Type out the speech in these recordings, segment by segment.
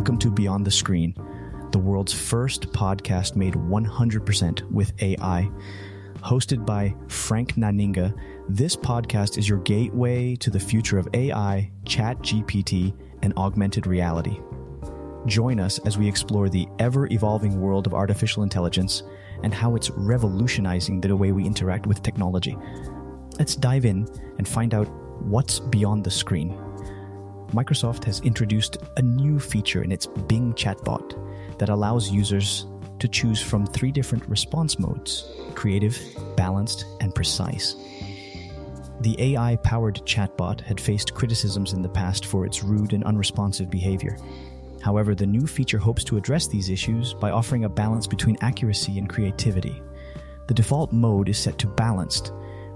Welcome to Beyond the Screen, the world's first podcast made 100% with AI. Hosted by Frank Nanninga, this podcast is your gateway to the future of AI, ChatGPT, and augmented reality. Join us as we explore the ever evolving world of artificial intelligence and how it's revolutionizing the way we interact with technology. Let's dive in and find out what's beyond the screen. Microsoft has introduced a new feature in its Bing chatbot that allows users to choose from three different response modes creative, balanced, and precise. The AI powered chatbot had faced criticisms in the past for its rude and unresponsive behavior. However, the new feature hopes to address these issues by offering a balance between accuracy and creativity. The default mode is set to balanced,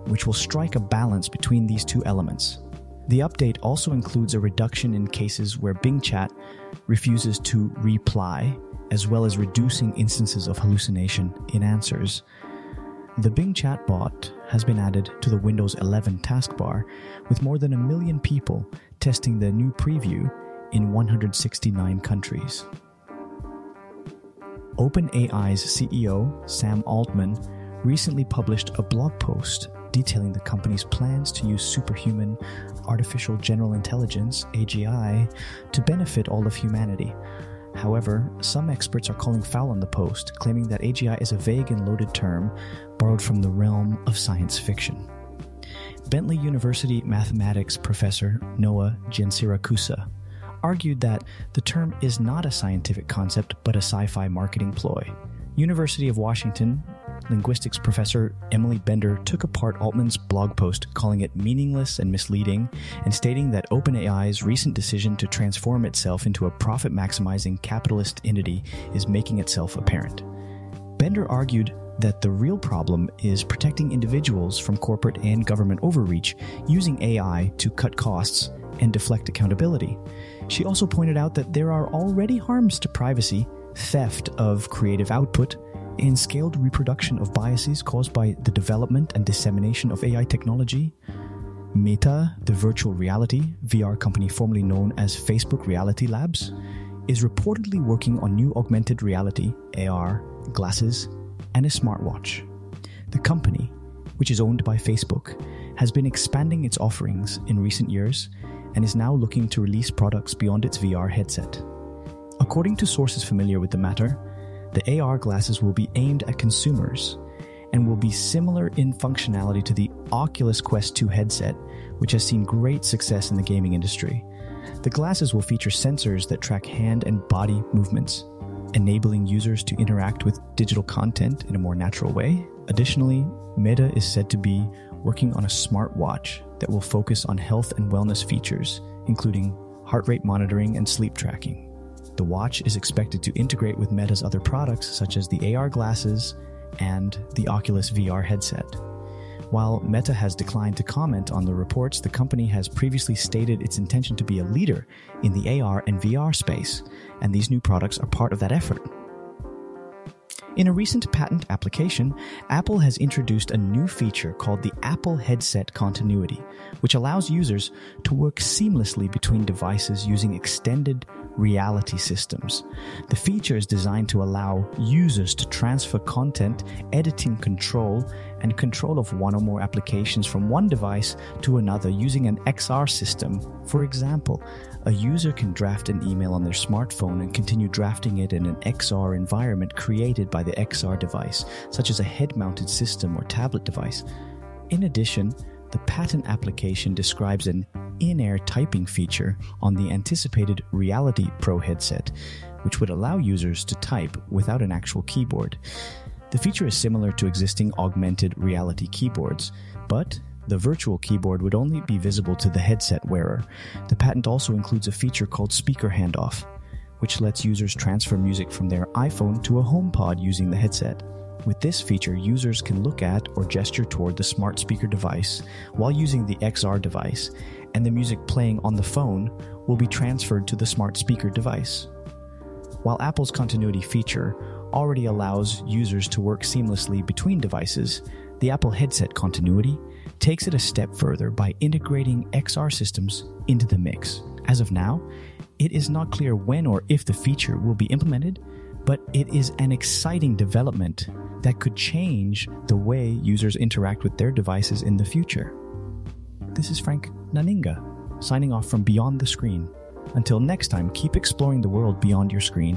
which will strike a balance between these two elements. The update also includes a reduction in cases where Bing Chat refuses to reply, as well as reducing instances of hallucination in answers. The Bing Chat bot has been added to the Windows 11 taskbar, with more than a million people testing the new preview in 169 countries. OpenAI's CEO, Sam Altman, recently published a blog post detailing the company's plans to use superhuman artificial general intelligence, AGI, to benefit all of humanity. However, some experts are calling foul on the post, claiming that AGI is a vague and loaded term borrowed from the realm of science fiction. Bentley University mathematics professor Noah Giansiracusa argued that the term is not a scientific concept but a sci fi marketing ploy. University of Washington linguistics professor Emily Bender took apart Altman's blog post, calling it meaningless and misleading, and stating that OpenAI's recent decision to transform itself into a profit maximizing capitalist entity is making itself apparent. Bender argued that the real problem is protecting individuals from corporate and government overreach using AI to cut costs and deflect accountability. She also pointed out that there are already harms to privacy, theft of creative output, and scaled reproduction of biases caused by the development and dissemination of AI technology. Meta, the virtual reality VR company formerly known as Facebook Reality Labs, is reportedly working on new augmented reality AR glasses and a smartwatch. The company, which is owned by Facebook, has been expanding its offerings in recent years and is now looking to release products beyond its VR headset. According to sources familiar with the matter, the AR glasses will be aimed at consumers and will be similar in functionality to the Oculus Quest 2 headset, which has seen great success in the gaming industry. The glasses will feature sensors that track hand and body movements, enabling users to interact with digital content in a more natural way. Additionally, Meta is said to be working on a smartwatch that will focus on health and wellness features, including heart rate monitoring and sleep tracking. The watch is expected to integrate with Meta's other products, such as the AR glasses and the Oculus VR headset. While Meta has declined to comment on the reports, the company has previously stated its intention to be a leader in the AR and VR space, and these new products are part of that effort. In a recent patent application, Apple has introduced a new feature called the Apple Headset Continuity, which allows users to work seamlessly between devices using extended reality systems. The feature is designed to allow users to transfer content, editing control, and control of one or more applications from one device to another using an XR system. For example, a user can draft an email on their smartphone and continue drafting it in an XR environment created by the XR device, such as a head mounted system or tablet device. In addition, the patent application describes an in air typing feature on the anticipated Reality Pro headset, which would allow users to type without an actual keyboard. The feature is similar to existing augmented reality keyboards, but the virtual keyboard would only be visible to the headset wearer. The patent also includes a feature called Speaker Handoff, which lets users transfer music from their iPhone to a HomePod using the headset. With this feature, users can look at or gesture toward the smart speaker device while using the XR device, and the music playing on the phone will be transferred to the smart speaker device. While Apple's continuity feature already allows users to work seamlessly between devices, the Apple headset continuity takes it a step further by integrating XR systems into the mix. As of now, it is not clear when or if the feature will be implemented, but it is an exciting development that could change the way users interact with their devices in the future. This is Frank Nanninga, signing off from Beyond the Screen. Until next time, keep exploring the world beyond your screen.